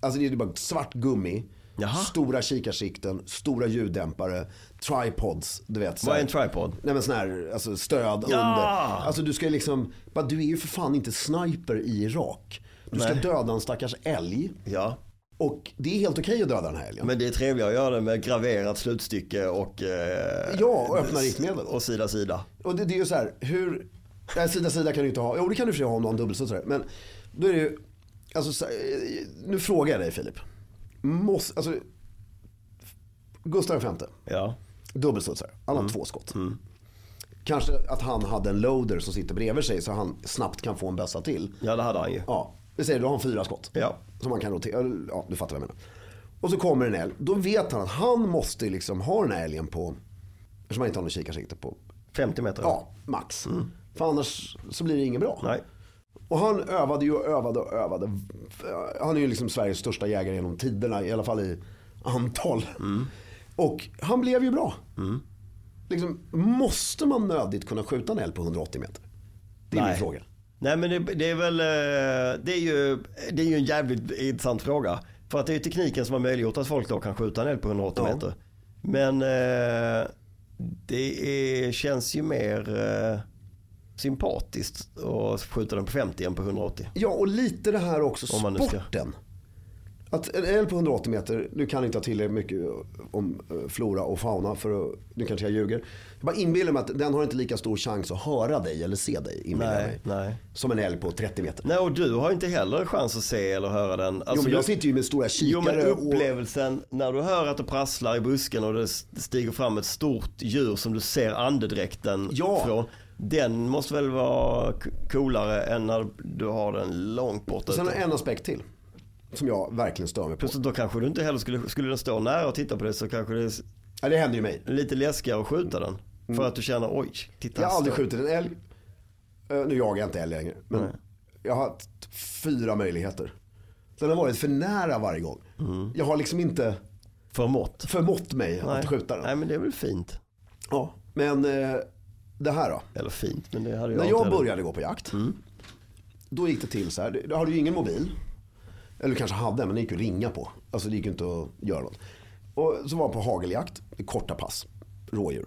Alltså det är ju bara svart gummi, Jaha. stora kikarsikten, stora ljuddämpare, tripods, du vet. så Vad är en tripod? Nej men sån här, alltså stöd Ja! under. Alltså du ska ju liksom, bara, du är ju för fan inte sniper i Irak. Du ska Nej. döda en stackars älg. Ja. Och det är helt okej att döda den här älgen. Men det är trevligare att göra det med graverat slutstycke och... Eh, Ja, och öppna riktmedel. Och sida sida. Och det, det är ju så här, hur, nej, sida sida kan du inte ha, jo det kan du för ha om du har en dubbelstudsare. Men då är det ju, alltså så, här, nu frågar jag dig Filip. Måste, alltså, Gustav V, Ja. dubbelstudsare, han har två skott. Kanske att han hade en loader som sitter bredvid sig så han snabbt kan få en bössa till. ja, det hade han ju. Ja, vi säger då har han fyra skott. Ja. Som man kan rotera, ja du fattar vad jag menar. Och så kommer en älg, då vet han att han måste liksom ha den här älgen på, eftersom han inte har någon kikarsikte på 50 meter. Ja, max. För annars så blir det inget bra. Nej. Och han övade ju och övade och övade. Han är ju liksom Sveriges största jägare genom tiderna, i alla fall i antal. Och han blev ju bra. Liksom, måste man nödigt kunna skjuta en älg på 180 meter? Det är Nej. min fråga. Nej men det, det är väl, eh, det är, ju, det är ju en jävligt intressant fråga. För att det är ju tekniken som har möjliggjort att folk då kan skjuta en älg på 180 Ja. meter. Men eh, det är, känns ju mer eh, sympatiskt att skjuta den på 50 än på 180. Ja, och lite det här också, sporten. Att en älg på 180 meter, du kan inte ha tillräckligt mycket om eh, flora och fauna för att, nu kanske jag ljuger. Jag bara inbillar mig att den har inte lika stor chans att höra dig eller se dig, Nej, mig. nej. Som en älg på 30 meter. Nej och du har inte heller chans att se eller höra den. Alltså, jo men jag jag- sitter ju med stora Jo men kikare och... upplevelsen när du hör att det prasslar i busken och det stiger fram ett stort djur som du ser andedräkten Ja. från. Den måste väl vara coolare än när du har den långt bort Sen har en aspekt till. Som jag verkligen stör mig på. Plus då kanske du inte heller skulle, skulle den stå nära och titta på det så kanske det är Ja, det händer ju mig. lite läskigare att skjuta den. För att du känner oj, titta Mm. Jag har aldrig skjutit en älg. Eh, Nu jagar jag inte älg längre. Men Nej. jag har haft fyra möjligheter. Den har varit för nära varje gång. Jag har liksom inte Förmått. förmått mig Mm. Nej. att skjuta den. Nej men det är väl fint. Ja, men eh, det här då. Eller fint, men det hade jag När jag började gå på jakt. Då gick det till så här. Då hade du ingen mobil. Eller kanske hade, men det gick ju att ringa på. Alltså det gick ju inte att göra något. Och så var jag på hageljakt. Korta pass. Rådjur.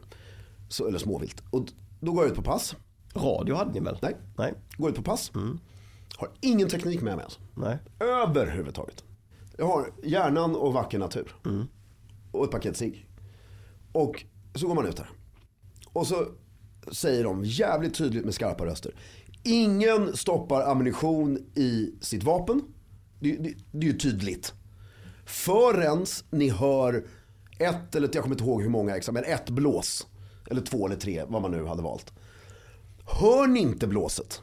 Så, eller småvilt. Och då går jag ut på pass. Radio hade ni väl? Nej. Nej. Går ut på pass. Har ingen teknik med mig alltså. Nej. Överhuvudtaget. Jag har hjärnan och vacker natur. Och ett paket cigg. Och så går man ut här. Och så säger de jävligt tydligt med skarpa röster. Ingen stoppar ammunition i sitt vapen. Det, det, det är ju tydligt. Förrän ni hör ett, eller jag kommer inte ihåg hur många men ett blås. Eller två eller tre, vad man nu hade valt. Hör ni inte blåset,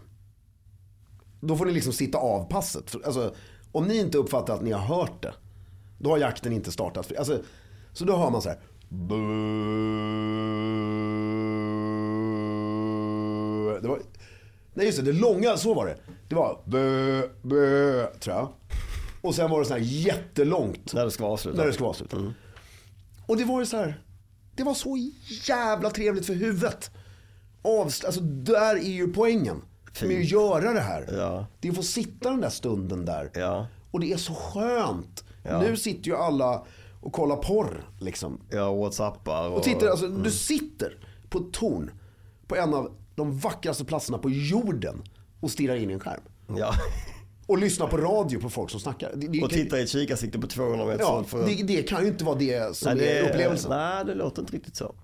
då får ni liksom sitta av passet. Alltså, om ni inte uppfattar att ni har hört det, då har jakten inte startat. Alltså, så då hör man så här. Det var, nej just det, det långa, så var det. Det var bö, bö, tror jag. Och sen var det så här jättelångt. När det ska vara avslutat. När det ska vara avslutat. Och det var ju så här. Det var så jävla trevligt för huvudet. Avst- alltså där är ju poängen. Med att göra det här. Ja. Det är att få sitta den där stunden där. Ja. Och det är så skönt. Ja. Nu sitter ju alla och kollar porr liksom. Ja, whatsappar och... Och tittar, alltså, du sitter på ett torn på en av de vackraste platserna på jorden och stirrar in i en skärm. Ja. Och lyssnar på radio på folk som snackar. Det, det, Och tittar i ett kikarsikte på 200 meter ja, för... det, det kan ju inte vara det som nej, det är upplevelsen. Nej, det låter inte riktigt så.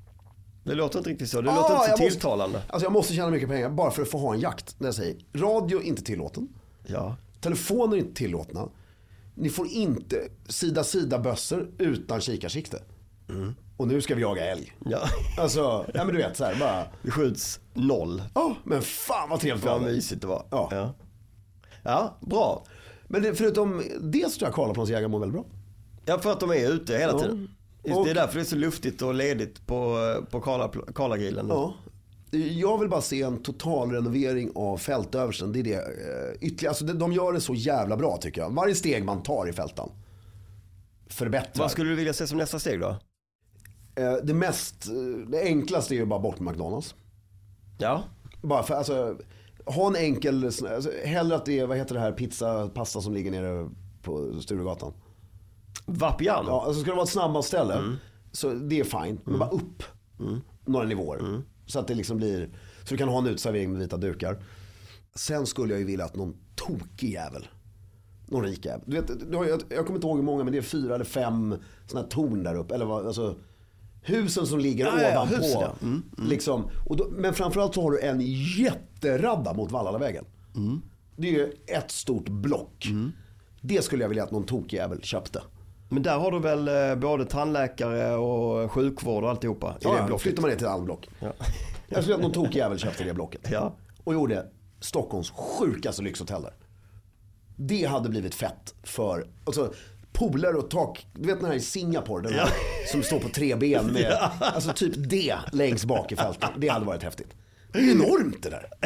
Det låter inte riktigt så. Det Ah, låter inte så jag måste- tilltalande. Alltså jag måste tjäna mycket pengar bara för att få ha en jakt. När jag säger radio inte tillåten. Ja. Telefoner inte tillåtna. Ni får inte sida sida bössor utan kikarsikte. Och nu ska vi jaga älg. ja. Alltså, ja men du vet så här bara. Det skjuts noll. Ja, men fan vad trevligt Vad mysigt det var. Ja. ja. Ja, bra. Men det, förutom det så tror jag Karlaplans jägare mår väldigt bra. Ja, för att de är ute hela Ja. tiden. Och- Det är därför det är så luftigt och ledigt på, på Karla- Karlagrillen. Ja. Jag vill bara se en total renovering av fältöversten. Det är det eh, ytterligare. Alltså de- de gör det så jävla bra tycker jag. Varje steg man tar i fältan förbättrar. Vad skulle du vilja se som nästa steg då? Eh, Det mest, eh, det enklaste är ju bara bort med McDonalds. Ja. Bara för, alltså, ha en enkel, alltså, hellre att det är, vad heter det här, pizza, pasta som ligger nere på Sturegatan. Vapiano. Ja, alltså ska det vara ett snabbmatsställe, så det är fint. Men bara upp några nivåer. Så att det liksom blir, så du kan ha en uteservering med vita dukar. Sen skulle jag ju vilja att någon tokig jävel, någon rik jävel. Du vet, du har, jag, jag kommer inte ihåg hur många, men det är fyra eller fem sådana här torn där uppe. Eller vad, alltså, husen som ligger Ja, ja, ja, ovanpå. husen, ja. Mm, Liksom, och då, men framförallt så har du en jätteradda mot Vallalavägen. Mm. Det är ju ett stort block. Det skulle jag vilja att någon tokig jävel köpte. Men där har du väl eh, både tandläkare och sjukvård och alltihopa i Ja, det ja, blocket? flyttar man ner till ett annat block. Ja. Jag skulle att någon tokig jävel köpte det blocket. Ja. Och gjorde Stockholms sjukaste lyxhotell där. Det hade blivit fett för, alltså poler och tak, du vet den här i Singapore, den här, som står på tre ben med, alltså typ det längst bak i fältet. Det hade varit häftigt. Det är enormt det där.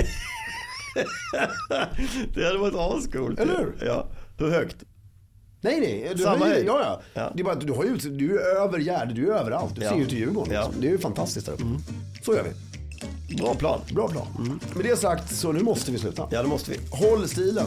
Det hade varit ascoolt. Eller hur? Ja. Hur högt? Nej nej, du, Samma höjd. ja, ja. Ja. Det är bara att du har ju, du är över Gärde, du är överallt. Du Ja. ser ju till Djurgården. Ja. Det är ju fantastiskt där uppe. Så gör vi. Bra plan. Bra plan. Med det sagt så nu måste vi sluta. Ja, det måste vi. Håll stilen.